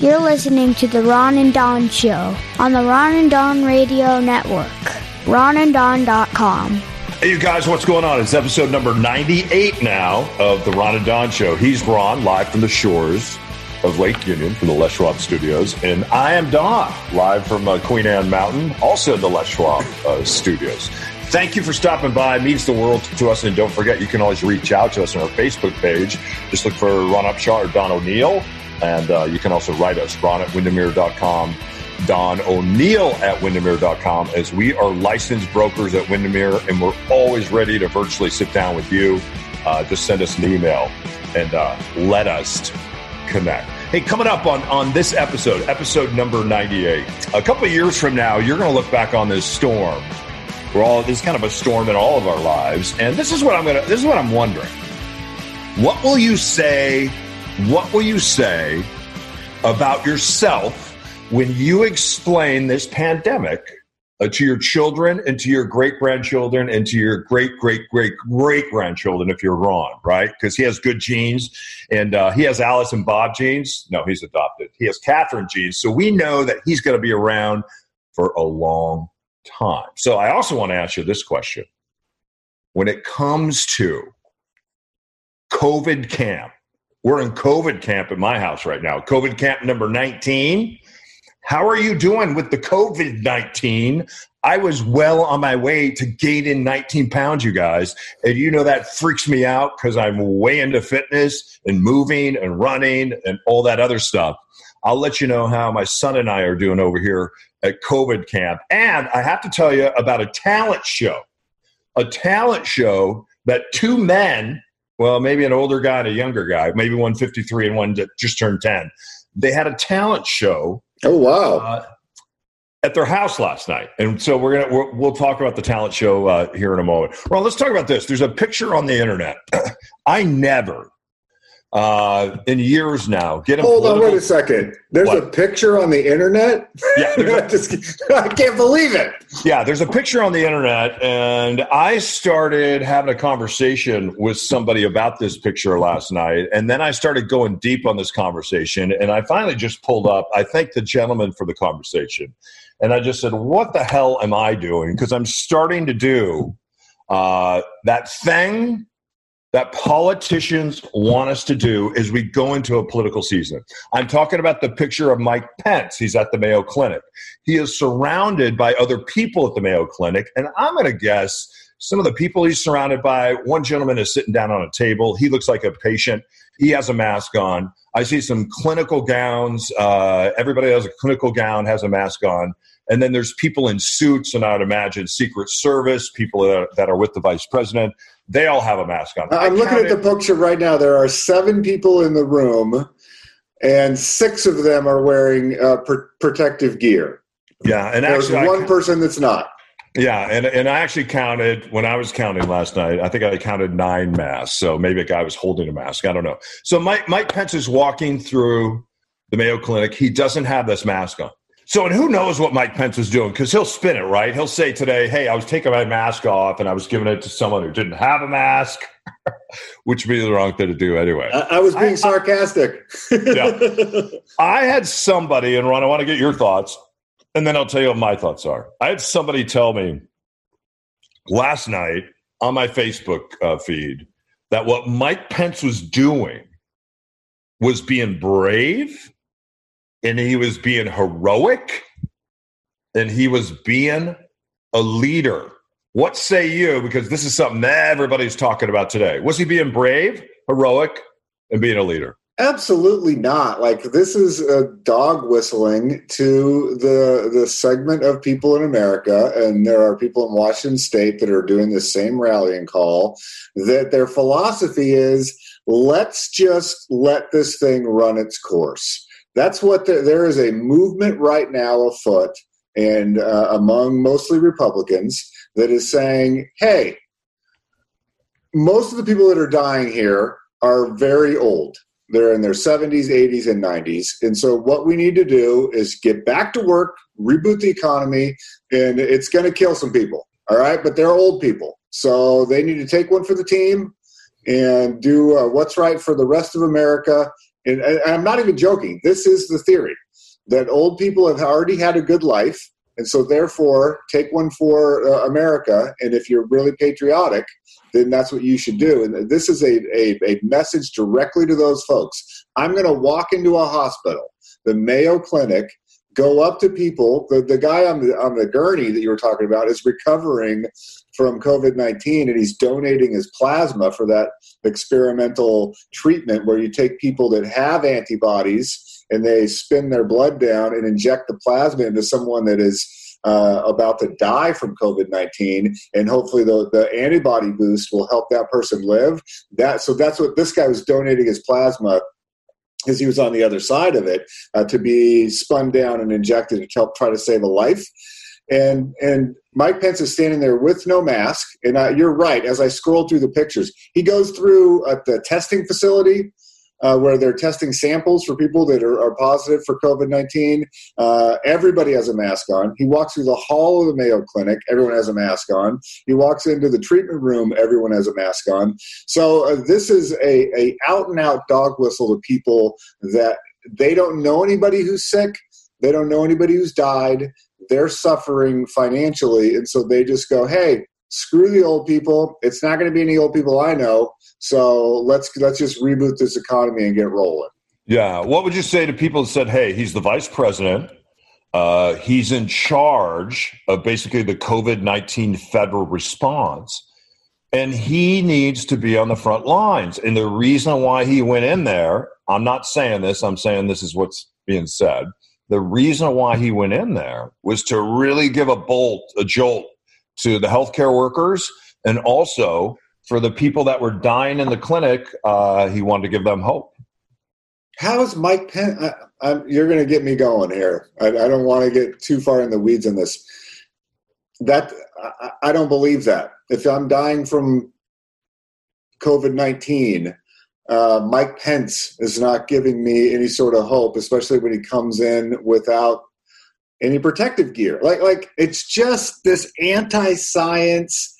You're listening to the Ron and Don Show on the Ron and Don Radio Network. RonandDon.com. Hey, you guys, what's going on? It's episode number 98 now of the Ron and Don Show. He's Ron, live from the shores of Lake Union from the Les Schwab studios. And I am Don, live from uh, Queen Anne Mountain, also in the Les Schwab uh, studios. Thank you for stopping by. It means the world to us. And don't forget, you can always reach out to us on our Facebook page. Just look for Ron Upshaw or Don O'Neill. And uh, you can also write us, ron at windermere.com, Don O'Neill at windermere.com, as we are licensed brokers at Windermere, and we're always ready to virtually sit down with you. Uh, just send us an email and uh, let us connect. Hey, coming up on, on this episode, episode number 98, a couple years from now, you're going to look back on this storm. We're all, this is kind of a storm in all of our lives. And this is what I'm going to, this is what I'm wondering. What will you say what will you say about yourself when you explain this pandemic uh, to your children and to your great grandchildren and to your great great great great grandchildren if you're Ron, right? Because he has good genes and uh, he has Alice and Bob genes. No, he's adopted. He has Catherine genes. So we know that he's going to be around for a long time. So I also want to ask you this question. When it comes to COVID camp, we're in COVID camp at my house right now. COVID camp number 19. How are you doing with the COVID 19? I was well on my way to gaining 19 pounds, you guys. And you know that freaks me out because I'm way into fitness and moving and running and all that other stuff. I'll let you know how my son and I are doing over here at COVID camp. And I have to tell you about a talent show, a talent show that two men well, maybe an older guy and a younger guy, maybe one 53 and one that just turned 10. They had a talent show. Oh, wow. Uh, at their house last night. And so we're going to, we'll talk about the talent show uh, here in a moment. Well, let's talk about this. There's a picture on the internet. I never, uh, in years now. Get Hold political- on, wait a second. There's what? a picture on the internet. Yeah, I, just, I can't believe it. Yeah, there's a picture on the internet, and I started having a conversation with somebody about this picture last night, and then I started going deep on this conversation, and I finally just pulled up. I thank the gentleman for the conversation, and I just said, "What the hell am I doing?" Because I'm starting to do uh, that thing that politicians want us to do as we go into a political season. I'm talking about the picture of Mike Pence. He's at the Mayo Clinic. He is surrounded by other people at the Mayo Clinic, and I'm going to guess some of the people he's surrounded by. One gentleman is sitting down on a table. He looks like a patient. He has a mask on. I see some clinical gowns. Uh, everybody has a clinical gown, has a mask on. And then there's people in suits, and I would imagine Secret Service, people that are, that are with the vice president. They all have a mask on. I'm looking at the picture right now. There are seven people in the room, and six of them are wearing uh, pr- protective gear. Yeah, and there's actually, one person that's not. Yeah, and and I actually counted when I was counting last night. I think I counted nine masks. So maybe a guy was holding a mask. I don't know. So Mike Mike Pence is walking through the Mayo Clinic. He doesn't have this mask on. So, and who knows what Mike Pence is doing? Because he'll spin it, right? He'll say today, hey, I was taking my mask off and I was giving it to someone who didn't have a mask, which would be the wrong thing to do anyway. I, I was being I, sarcastic. yeah. I had somebody, and Ron, I want to get your thoughts, and then I'll tell you what my thoughts are. I had somebody tell me last night on my Facebook uh, feed that what Mike Pence was doing was being brave and he was being heroic and he was being a leader. What say you? Because this is something everybody's talking about today. Was he being brave, heroic, and being a leader? Absolutely not. Like this is a dog whistling to the the segment of people in America, and there are people in Washington State that are doing the same rallying call. That their philosophy is let's just let this thing run its course that's what the, there is a movement right now afoot and uh, among mostly Republicans that is saying, hey, most of the people that are dying here are very old. They're in their 70s, 80s, and 90s. And so, what we need to do is get back to work, reboot the economy, and it's going to kill some people. All right. But they're old people. So, they need to take one for the team and do uh, what's right for the rest of America and, and I'm not even joking. This is the theory that old people have already had a good life, and so therefore take one for uh, America. And if you're really patriotic, then that's what you should do. And this is a, a, a message directly to those folks. I'm going to walk into a hospital, the Mayo Clinic, go up to people. The, the guy on the, on the gurney that you were talking about is recovering from COVID 19 and he's donating his plasma for that experimental treatment where you take people that have antibodies and they spin their blood down and inject the plasma into someone that is uh, about to die from COVID 19, and hopefully the, the antibody boost will help that person live. That So that's what this guy was donating his plasma because he was on the other side of it uh, to be spun down and injected to help try to save a life. And and Mike Pence is standing there with no mask. And uh, you're right. As I scroll through the pictures, he goes through at the testing facility uh, where they're testing samples for people that are, are positive for COVID 19. Uh, everybody has a mask on. He walks through the hall of the Mayo Clinic, everyone has a mask on. He walks into the treatment room, everyone has a mask on. So uh, this is a, a out and out dog whistle to people that they don't know anybody who's sick, they don't know anybody who's died. They're suffering financially, and so they just go, "Hey, screw the old people. It's not going to be any old people I know. So let's let's just reboot this economy and get rolling. Yeah. What would you say to people that said, "Hey, he's the vice president. Uh, he's in charge of basically the COVID nineteen federal response." And he needs to be on the front lines. And the reason why he went in there, I'm not saying this, I'm saying this is what's being said. The reason why he went in there was to really give a bolt, a jolt to the healthcare workers and also for the people that were dying in the clinic, uh, he wanted to give them hope. How is Mike Pence? I, you're going to get me going here. I, I don't want to get too far in the weeds in this. That I, I don't believe that. If I'm dying from COVID nineteen, uh, Mike Pence is not giving me any sort of hope, especially when he comes in without any protective gear. Like like it's just this anti-science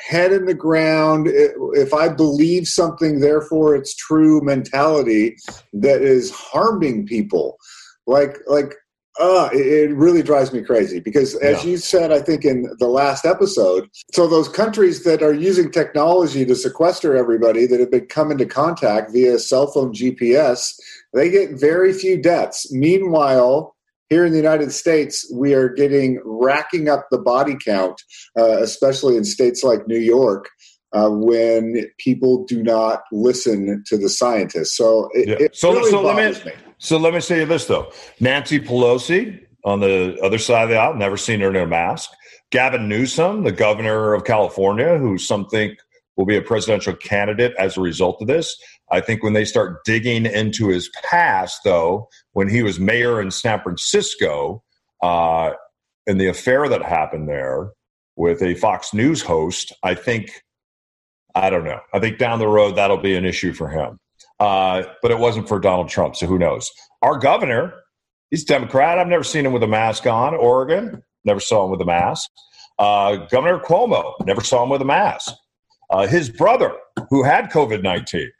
head in the ground if i believe something therefore it's true mentality that is harming people like like uh, it, really drives me crazy because as yeah. you said i think in the last episode so those countries that are using technology to sequester everybody that have been come into contact via cell phone gps they get very few deaths meanwhile here in the United States, we are getting racking up the body count, uh, especially in states like New York, uh, when people do not listen to the scientists. So it, yeah. it so, really so let me, me, So let me say this though: Nancy Pelosi on the other side of the aisle, never seen her in a mask. Gavin Newsom, the governor of California, who some think will be a presidential candidate as a result of this. I think when they start digging into his past, though, when he was mayor in San Francisco, uh, and the affair that happened there with a Fox News host, I think, I don't know. I think down the road that'll be an issue for him. Uh, but it wasn't for Donald Trump, so who knows? Our governor, he's Democrat. I've never seen him with a mask on. Oregon, never saw him with a mask. Uh, Governor Cuomo, never saw him with a mask. Uh, his brother, who had COVID 19,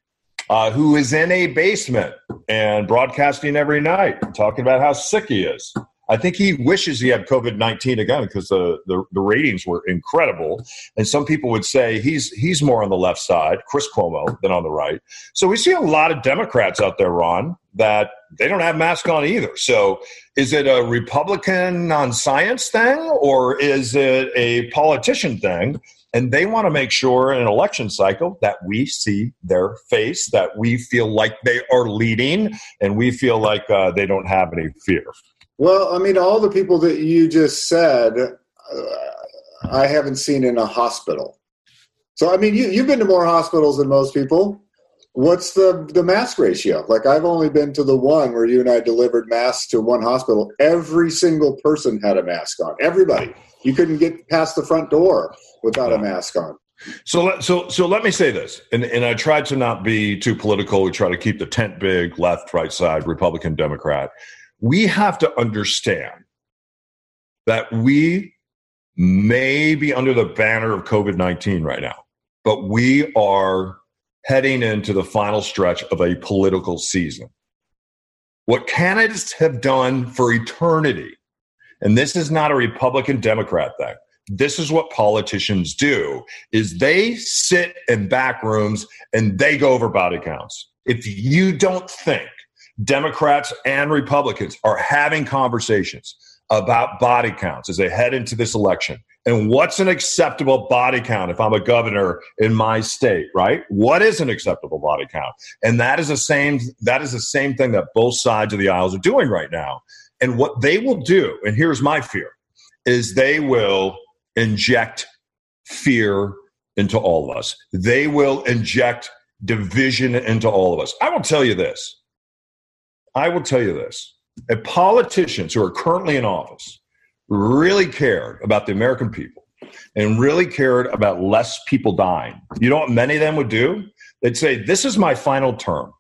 uh, who is in a basement and broadcasting every night, talking about how sick he is. I think he wishes he had COVID nineteen again because the, the, the ratings were incredible. And some people would say he's he's more on the left side, Chris Cuomo, than on the right. So we see a lot of Democrats out there, Ron, that they don't have masks on either. So is it a Republican non science thing or is it a politician thing? And they want to make sure in an election cycle that we see their face, that we feel like they are leading, and we feel like uh, they don't have any fear. Well, I mean, all the people that you just said, uh, I haven't seen in a hospital. So, I mean, you, you've been to more hospitals than most people. What's the the mask ratio? Like I've only been to the one where you and I delivered masks to one hospital. Every single person had a mask on. Everybody. You couldn't get past the front door without a mask on. So let so so let me say this, and and I tried to not be too political. We try to keep the tent big, left, right side, Republican, Democrat. We have to understand that we may be under the banner of COVID nineteen right now, but we are heading into the final stretch of a political season. what candidates have done for eternity, and this is not a Republican Democrat thing. This is what politicians do is they sit in back rooms and they go over body counts. If you don't think Democrats and Republicans are having conversations about body counts as they head into this election. And what's an acceptable body count if I'm a governor in my state, right? What is an acceptable body count? And that is the same that is the same thing that both sides of the aisles are doing right now. And what they will do, and here's my fear, is they will inject fear into all of us. They will inject division into all of us. I will tell you this. I will tell you this if politicians who are currently in office really cared about the American people and really cared about less people dying, you know what many of them would do? They'd say, This is my final term.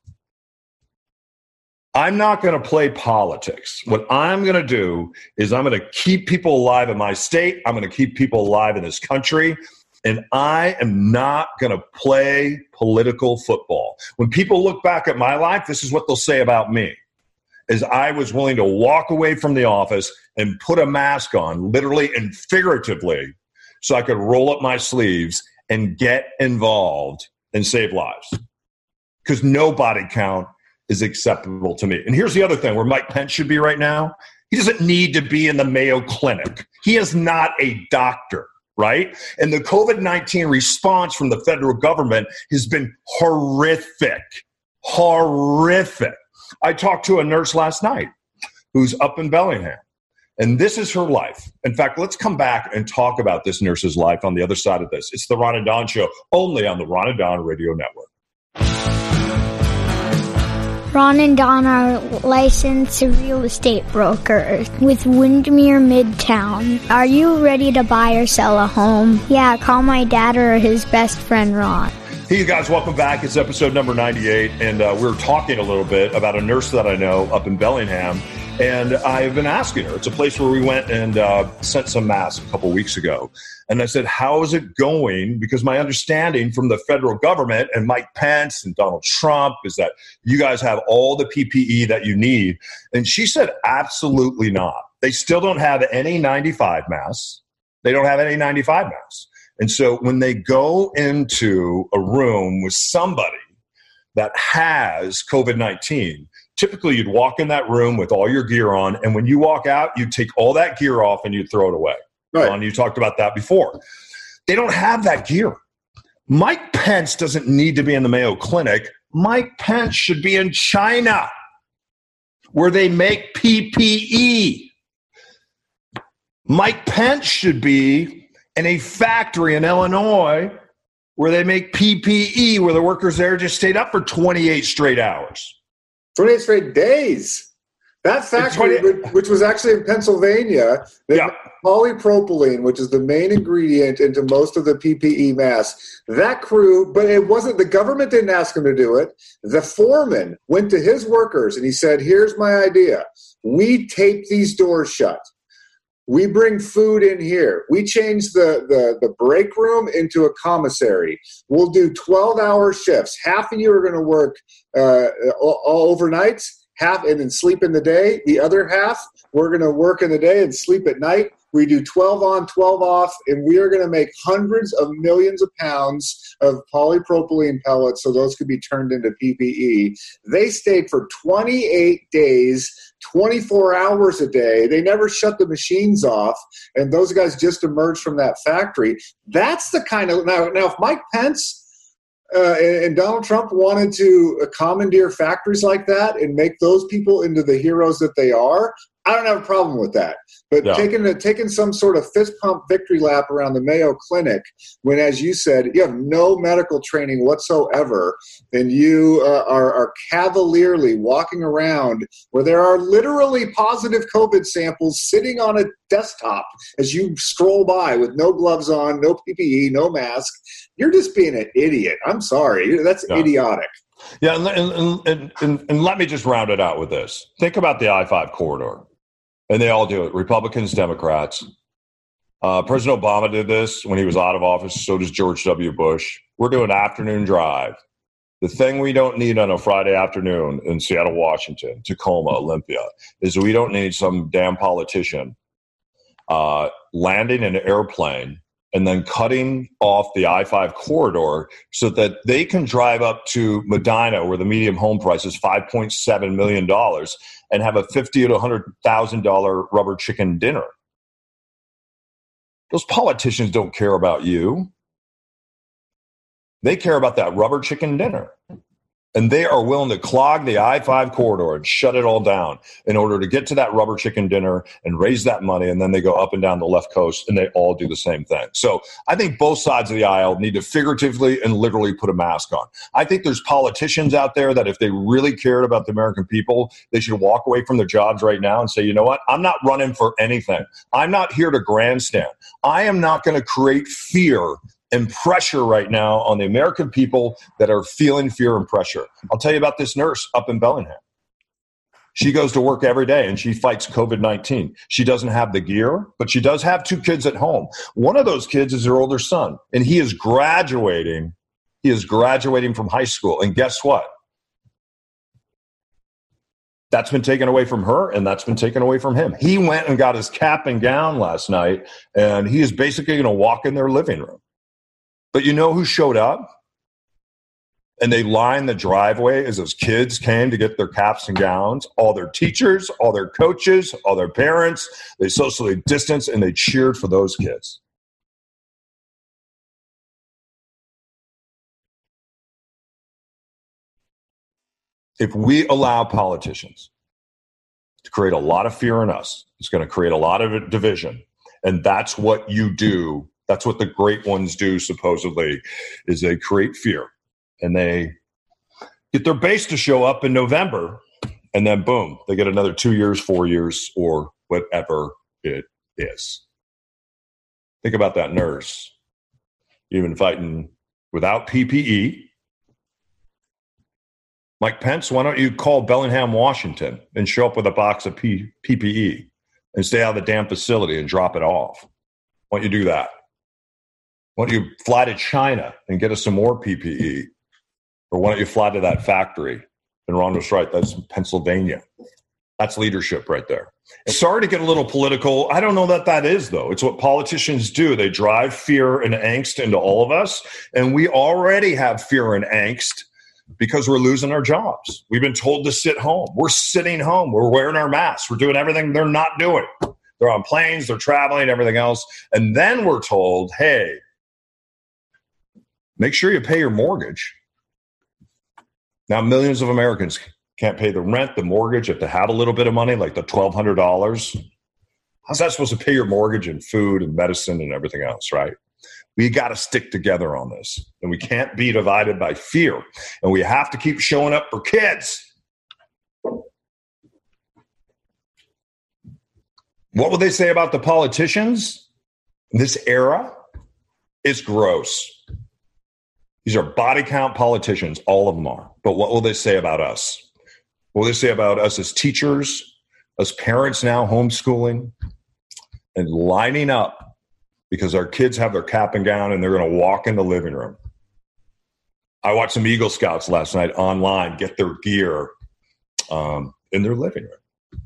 I'm not going to play politics. What I'm going to do is I'm going to keep people alive in my state. I'm going to keep people alive in this country. And I am not going to play political football. When people look back at my life, this is what they'll say about me is I was willing to walk away from the office and put a mask on, literally and figuratively, so I could roll up my sleeves and get involved and save lives. Because no body count is acceptable to me. And here's the other thing where Mike Pence should be right now. He doesn't need to be in the Mayo Clinic. He is not a doctor, right? And the COVID 19 response from the federal government has been horrific. Horrific. I talked to a nurse last night who's up in Bellingham. And this is her life. In fact, let's come back and talk about this nurse's life on the other side of this. It's the Ron and Don Show, only on the Ron and Don Radio Network. Ron and Don are licensed real estate brokers with Windermere Midtown. Are you ready to buy or sell a home? Yeah, call my dad or his best friend Ron. Hey, guys, welcome back. It's episode number 98, and uh, we're talking a little bit about a nurse that I know up in Bellingham. And I've been asking her. It's a place where we went and uh, sent some masks a couple weeks ago. And I said, How is it going? Because my understanding from the federal government and Mike Pence and Donald Trump is that you guys have all the PPE that you need. And she said, Absolutely not. They still don't have N95 masks. They don't have N95 masks. And so when they go into a room with somebody that has COVID 19, typically you'd walk in that room with all your gear on. And when you walk out, you'd take all that gear off and you'd throw it away. Right. And you talked about that before. They don't have that gear. Mike Pence doesn't need to be in the Mayo Clinic. Mike Pence should be in China where they make PPE. Mike Pence should be in a factory in Illinois where they make PPE, where the workers there just stayed up for 28 straight hours. 28 straight days. That factory, 20, which was actually in Pennsylvania, they yeah. polypropylene, which is the main ingredient into most of the PPE masks. That crew, but it wasn't the government didn't ask him to do it. The foreman went to his workers and he said, "Here's my idea. We tape these doors shut. We bring food in here. We change the, the, the break room into a commissary. We'll do 12 hour shifts. Half of you are going to work uh, all, all overnights, half and then sleep in the day. The other half, we're going to work in the day and sleep at night. We do 12 on, 12 off, and we are going to make hundreds of millions of pounds of polypropylene pellets so those could be turned into PPE. They stayed for 28 days, 24 hours a day. They never shut the machines off, and those guys just emerged from that factory. That's the kind of now. Now, if Mike Pence uh, and, Donald Trump wanted to commandeer factories like that and make those people into the heroes that they are, I don't have a problem with that. But no. taking a, taking some sort of fist pump victory lap around the Mayo Clinic, when, as you said, you have no medical training whatsoever, and you uh, are, are cavalierly walking around where there are literally positive COVID samples sitting on a desktop as you stroll by with no gloves on, no PPE, no mask, you're just being an idiot. I'm sorry. That's no. idiotic. Yeah, and, and, and, and, and let me just round it out with this. Think about the I 5 corridor and they all do it Republicans, Democrats. Uh, President Obama did this when he was out of office. So does George W. Bush. We're doing afternoon drive. The thing we don't need on a Friday afternoon in Seattle, Washington, Tacoma, Olympia, is we don't need some damn politician uh, landing an airplane and then cutting off the I 5 corridor so that they can drive up to Medina, where the medium home price is $5.7 million, and have a $50 to $100,000 rubber chicken dinner. Those politicians don't care about you. They care about that rubber chicken dinner and they are willing to clog the I 5 corridor and shut it all down in order to get to that rubber chicken dinner and raise that money. And then they go up and down the left coast and they all do the same thing. So I think both sides of the aisle need to figuratively and literally put a mask on. I think there's politicians out there that if they really cared about the American people, they should walk away from their jobs right now and say, you know what? I'm not running for anything. I'm not here to grandstand. I am not going to create fear and pressure right now on the American people that are feeling fear and pressure. I'll tell you about this nurse up in Bellingham. She goes to work every day and she fights COVID 19. She doesn't have the gear, but she does have two kids at home. One of those kids is her older son, and he is graduating. He is graduating from high school. And guess what? That's been taken away from her, and that's been taken away from him. He went and got his cap and gown last night, and he is basically going to walk in their living room. But you know who showed up? And they lined the driveway as those kids came to get their caps and gowns. All their teachers, all their coaches, all their parents, they socially distanced and they cheered for those kids. If we allow politicians to create a lot of fear in us, it's going to create a lot of division. And that's what you do that's what the great ones do, supposedly, is they create fear and they get their base to show up in November, and then boom, they get another two years, four years, or whatever it is. Think about that nurse. Been fighting without PPE. Mike Pence, why don't you call Bellingham, Washington, and show up with a box of P- PPE and stay out of the damn facility and drop it off? Why don't you do that? Why don't you fly to China and get us some more PPE? Or why don't you fly to that factory? And Ron was right. That's Pennsylvania. That's leadership right there. Sorry to get a little political. I don't know that that is, though. It's what politicians do. They drive fear and angst into all of us. And we already have fear and angst because we're losing our jobs. We've been told to sit home. We're sitting home. We're wearing our masks. We're doing everything they're not doing. They're on planes, they're traveling, everything else. And then we're told, hey, Make sure you pay your mortgage. Now, millions of Americans can't pay the rent, the mortgage, if they have a little bit of money, like the $1,200. How's that supposed to pay your mortgage and food and medicine and everything else, right? We got to stick together on this. And we can't be divided by fear. And we have to keep showing up for kids. What will they say about the politicians? This era is gross. These are body count politicians, all of them are. But what will they say about us? What will they say about us as teachers, as parents now homeschooling, and lining up because our kids have their cap and gown and they're going to walk in the living room? I watched some Eagle Scouts last night online get their gear um, in their living room.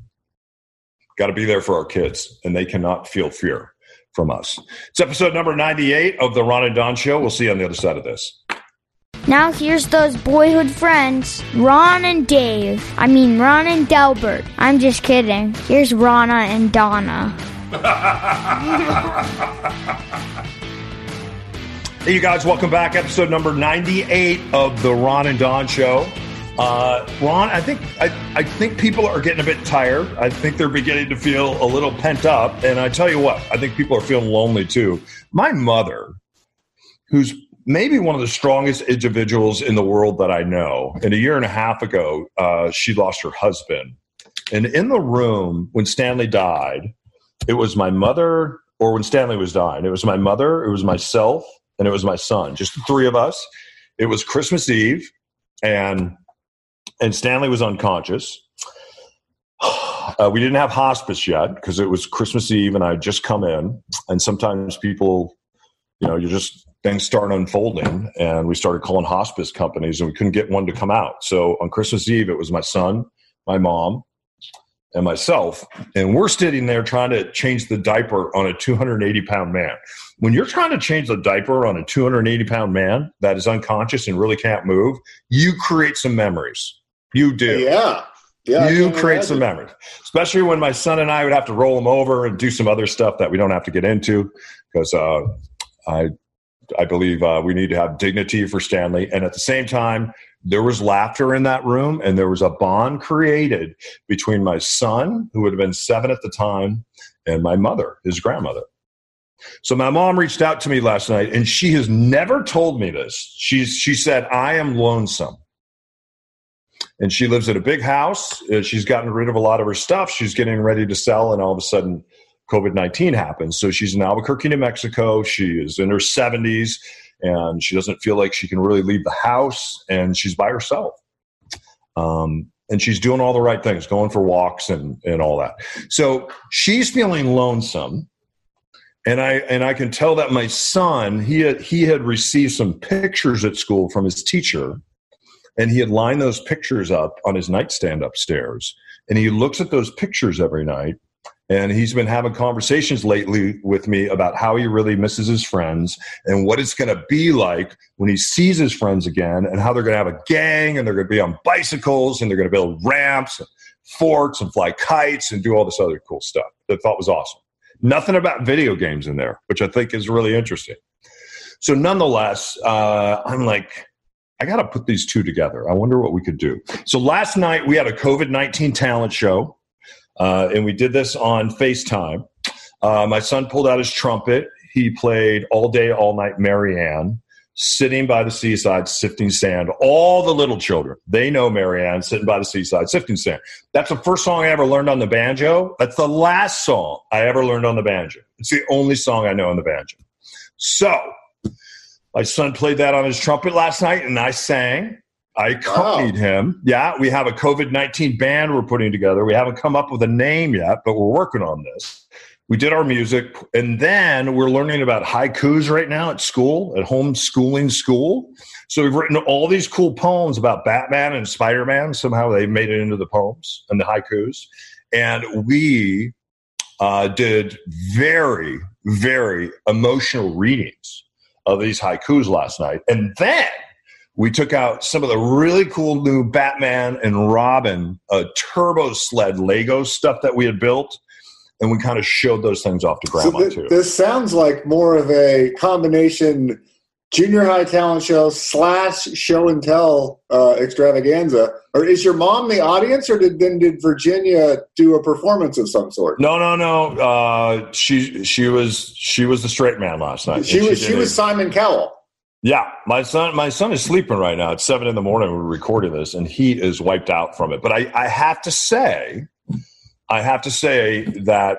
Got to be there for our kids, and they cannot feel fear from us. It's episode number 98 of the Ron and Don Show. We'll see you on the other side of this. Now here's those boyhood friends, Ron and Dave. I mean, Ron and Delbert. I'm just kidding. Here's Rana and Donna. hey, you guys, welcome back. Episode number 98 of the Ron and Don Show. Uh, Ron, I think I, I think people are getting a bit tired. I think they're beginning to feel a little pent up. And I tell you what, I think people are feeling lonely too. My mother, who's maybe one of the strongest individuals in the world that I know, and a year and a half ago, uh, she lost her husband. And in the room when Stanley died, it was my mother, or when Stanley was dying, it was my mother, it was myself, and it was my son, just the three of us. It was Christmas Eve, and and Stanley was unconscious. Uh, we didn't have hospice yet because it was Christmas Eve and I had just come in. And sometimes people you know, you just things start unfolding, and we started calling hospice companies, and we couldn't get one to come out. So on Christmas Eve, it was my son, my mom, and myself, and we're sitting there trying to change the diaper on a 280 pound man. When you're trying to change the diaper on a 280 pound man that is unconscious and really can't move, you create some memories. You do. Yeah. Yeah, you create some memories, especially when my son and I would have to roll him over and do some other stuff that we don't have to get into because uh, I, I believe uh, we need to have dignity for Stanley, and at the same time, there was laughter in that room, and there was a bond created between my son, who would have been seven at the time, and my mother, his grandmother. So my mom reached out to me last night, and she has never told me this. She's she said, "I am lonesome." and she lives in a big house. She's gotten rid of a lot of her stuff. She's getting ready to sell, and all of a sudden, COVID 19 happens. So she's in Albuquerque, New Mexico. She is in her 70s, and she doesn't feel like she can really leave the house, and she's by herself. Um, and she's doing all the right things, going for walks and, and all that. So she's feeling lonesome. And I and I can tell that my son he had, he had received some pictures at school from his teacher and he had lined those pictures up on his nightstand upstairs. And he looks at those pictures every night. And he's been having conversations lately with me about how he really misses his friends and what it's going to be like when he sees his friends again and how they're going to have a gang and they're going to be on bicycles and they're going to build ramps and forts and fly kites and do all this other cool stuff that I thought was awesome. Nothing about video games in there, which I think is really interesting. So, nonetheless, uh, I'm like, I got to put these two together. I wonder what we could do. So last night we had a COVID 19 talent show, uh, and we did this on FaceTime. Uh, my son pulled out his trumpet. He played all day, all night Marianne, sitting by the seaside, sifting sand. All the little children, they know Marianne sitting by the seaside, sifting sand. That's the first song I ever learned on the banjo. That's the last song I ever learned on the banjo. It's the only song I know on the banjo. So my son played that on his trumpet last night, and I sang. I accompanied wow. him. Yeah, we have a COVID 19 band we're putting together. We haven't come up with a name yet, but we're working on this. We did our music, and then we're learning about haikus right now at school, at homeschooling school. So we've written all these cool poems about Batman and Spider Man. Somehow they made it into the poems and the haikus. And we uh, did very, very emotional readings of these haikus last night. And then we took out some of the really cool new Batman and Robin uh, turbo sled Lego stuff that we had built. And we kind of showed those things off to grandma so th- too. This sounds like more of a combination junior high talent show slash show and tell uh, extravaganza. Or is your mom the audience, or did then did Virginia do a performance of some sort? No, no, no. Uh, she she was she was the straight man last night. She was she, she was Simon Cowell. Yeah, my son my son is sleeping right now. It's seven in the morning. We're recording this, and he is wiped out from it. But I, I have to say, I have to say that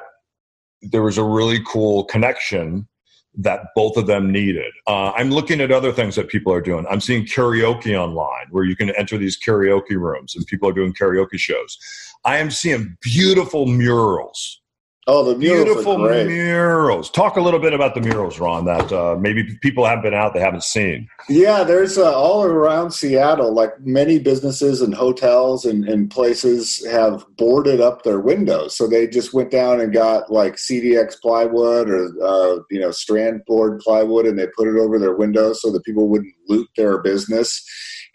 there was a really cool connection that both of them needed. Uh, I'm looking at other things that people are doing. I'm seeing karaoke online where you can enter these karaoke rooms and people are doing karaoke shows. I am seeing beautiful murals Oh, the murals beautiful murals. Talk a little bit about the murals, Ron. That uh, maybe people haven't been out they haven't seen. Yeah, there's uh, all around Seattle. Like many businesses and hotels and, and places have boarded up their windows, so they just went down and got like CDX plywood or uh, you know strand board plywood, and they put it over their windows so that people wouldn't loot their business.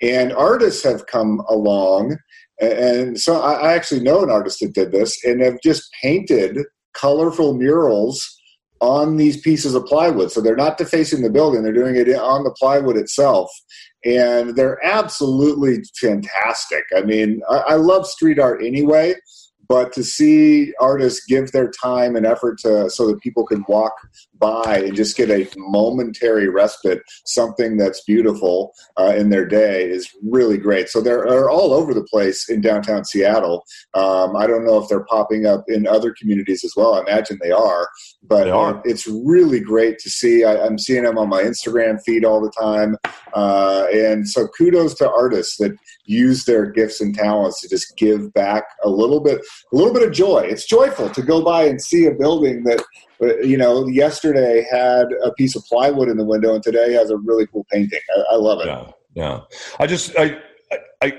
And artists have come along and so I actually know an artist that did this and have just painted colorful murals on these pieces of plywood. So they're not defacing the building, they're doing it on the plywood itself. And they're absolutely fantastic. I mean, I, I love street art anyway, but to see artists give their time and effort to so that people can walk by and just get a momentary respite, something that's beautiful uh, in their day is really great. So they're, all over the place in downtown Seattle. Um, I don't know if they're popping up in other communities as well. I imagine they are, but they are. it's really great to see. I, am seeing them on my Instagram feed all the time. Uh, and so kudos to artists that use their gifts and talents to just give back a little bit, a little bit of joy. It's joyful to go by and see a building that, uh, you know, yesterday had a piece of plywood in the window and today has a really cool painting. I, I love it. Yeah. Yeah. I just, I, I, I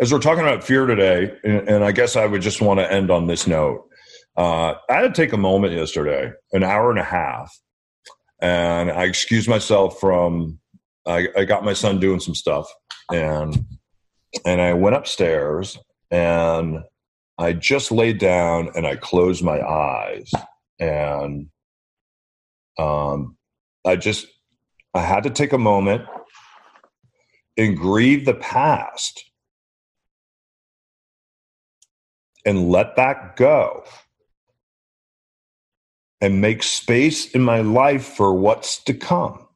as we're talking about fear today, and, and, I guess I would just want to end on this note. Uh, I had to take a moment yesterday, an hour and a half, and I excused myself from. I, I got my son doing some stuff, and and I went upstairs, and I just laid down and I closed my eyes, and um, I just I had to take a moment and grieve the past and let that go and make space in my life for what's to come.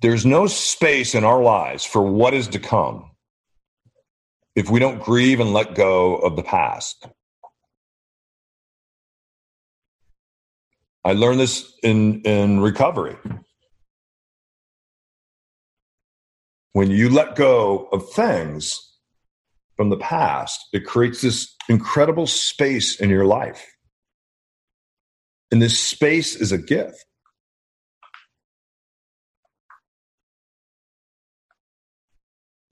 There's no space in our lives for what is to come if we don't grieve and let go of the past. I learned this in, in recovery. When you let go of things from the past, it creates this incredible space in your life. And this space is a gift.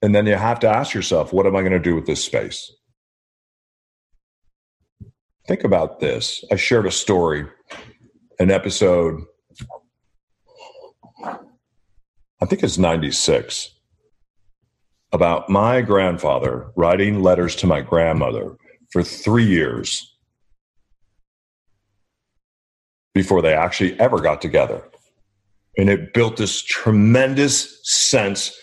And then you have to ask yourself, what am I going to do with this space? Think about this. I shared a story, an episode, I think it's 96 about my grandfather writing letters to my grandmother for three years before they actually ever got together. And it built this tremendous sense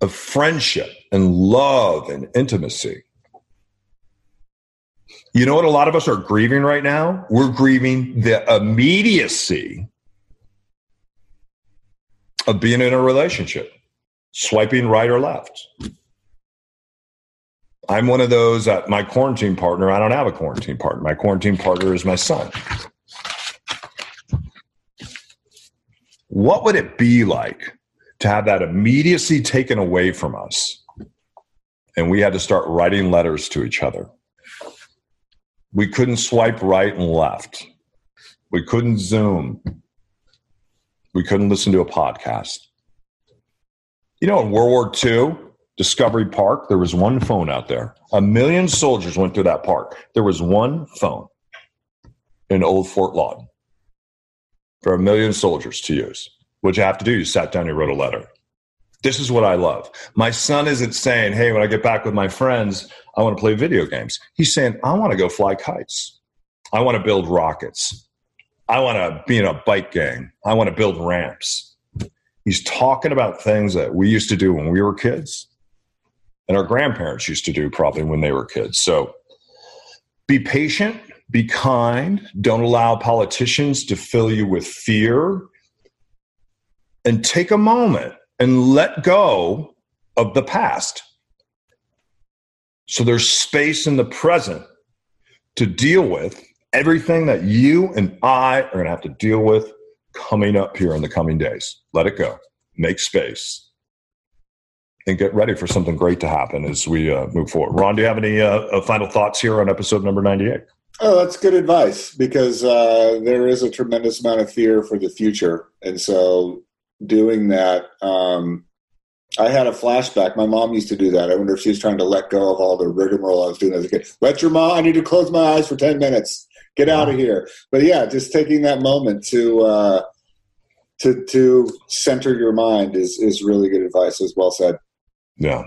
of friendship and love and intimacy. You know what a lot of us are grieving right now? We're grieving the immediacy of being in a relationship swiping right or left. I'm one of those my quarantine partner, I don't have a quarantine partner. My quarantine partner is my son. What would it be like to have that immediacy taken away from us? And we had to start writing letters to each other. We couldn't swipe right and left. We couldn't Zoom. We couldn't listen to a podcast. You know, in World War II, Discovery Park, there was one phone out there. A million soldiers went through that park. There was one phone in old Fort Lawton for a million soldiers to use. What you have to do, you sat down, you wrote a letter. This is what I love. My son isn't saying, hey, when I get back with my friends, I want to play video games. He's saying, I want to go fly kites. I want to build rockets. I want to be in a bike gang. I want to build ramps. He's talking about things that we used to do when we were kids and our grandparents used to do probably when they were kids. So be patient, be kind, don't allow politicians to fill you with fear, and take a moment and let go of the past. So there's space in the present to deal with everything that you and I are going to have to deal with coming up here in the coming days. Let it go, make space, and get ready for something great to happen as we uh, move forward. Ron, do you have any uh, uh final thoughts here on episode number 98? Oh, that's good advice because uh, there is a tremendous amount of fear for the future. And so doing that, um, I had a flashback. My mom used to do that. I wonder if she was trying to let go of all the rigmarole I was doing as a kid. Let your mom, I need to close my eyes for 10 minutes get out of here. But yeah, just taking that moment to uh, to to center your mind is is really good advice. As well said. Yeah.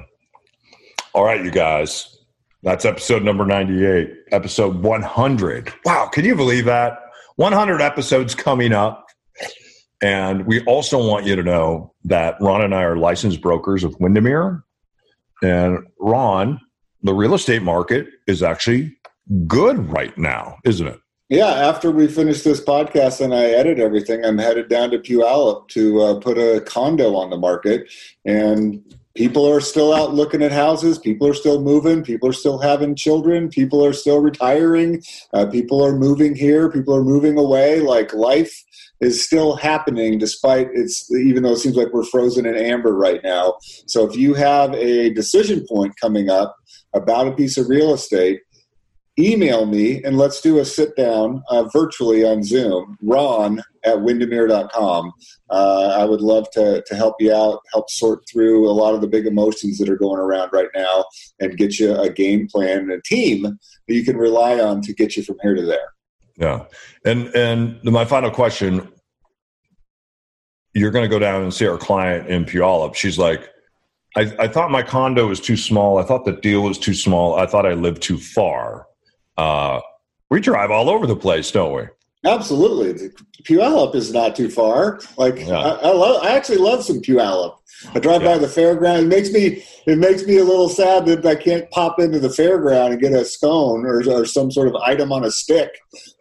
All right, you guys. That's episode number 98, episode 100. Wow, can you believe that? 100 episodes coming up. And we also want you to know that Ron and I are licensed brokers of Windermere. And Ron, the real estate market is actually good right now, isn't it? Yeah, after we finish this podcast and I edit everything, I'm headed down to Puyallup to uh, put a condo on the market. And people are still out looking at houses. People are still moving. People are still having children. People are still retiring. Uh, people are moving here. People are moving away. Like life is still happening despite it's even though it seems like we're frozen in amber right now. So if you have a decision point coming up about a piece of real estate, email me and let's do a sit down uh, virtually on Zoom, ron at windermere.com. Uh, I would love to, to help you out, help sort through a lot of the big emotions that are going around right now and get you a game plan and a team that you can rely on to get you from here to there. Yeah. And, and my final question, you're going to go down and see our client in Puyallup. She's like, I, I thought my condo was too small. I thought the deal was too small. I thought I lived too far. Uh, we drive all over the place, don't we? Absolutely. Puyallup is not too far. Like yeah. I, I, love, I actually love some Puyallup. I drive yeah. by the fairground. It makes me it makes me a little sad that I can't pop into the fairground and get a scone or, or some sort of item on a stick,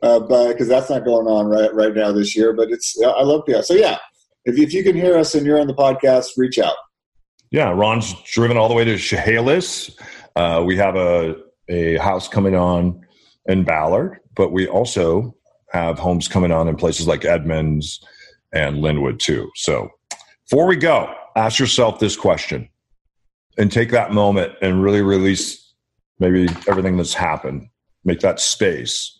uh, but because that's not going on right right now this year. But it's I love Puyallup. So yeah, if if you can hear us and you're on the podcast, reach out. Yeah, Ron's driven all the way to Chehalis. Uh, we have a a house coming on in Ballard, but we also have homes coming on in places like Edmonds and Lynnwood too. So before we go, ask yourself this question and take that moment and really release maybe everything that's happened. Make that space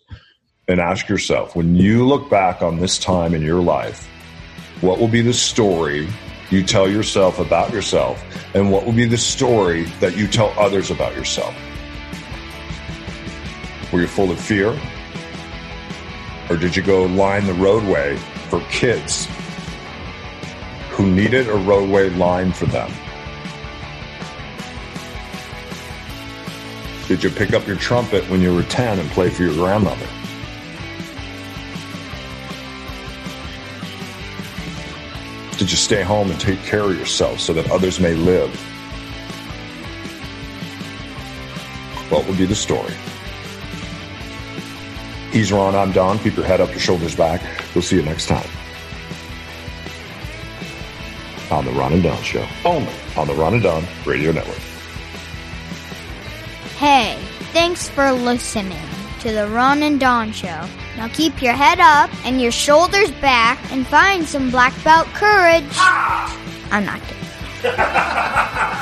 and ask yourself when you look back on this time in your life, what will be the story you tell yourself about yourself? And what will be the story that you tell others about yourself? Were you full of fear? Or did you go line the roadway for kids who needed a roadway line for them? Did you pick up your trumpet when you were 10 and play for your grandmother? Did you stay home and take care of yourself so that others may live? What would be the story? He's Ron. I'm Don. Keep your head up, your shoulders back. We'll see you next time on the Ron and Don Show, only on the Ron and Don Radio Network. Hey, thanks for listening to the Ron and Don Show. Now keep your head up and your shoulders back and find some black belt courage. I'm not kidding.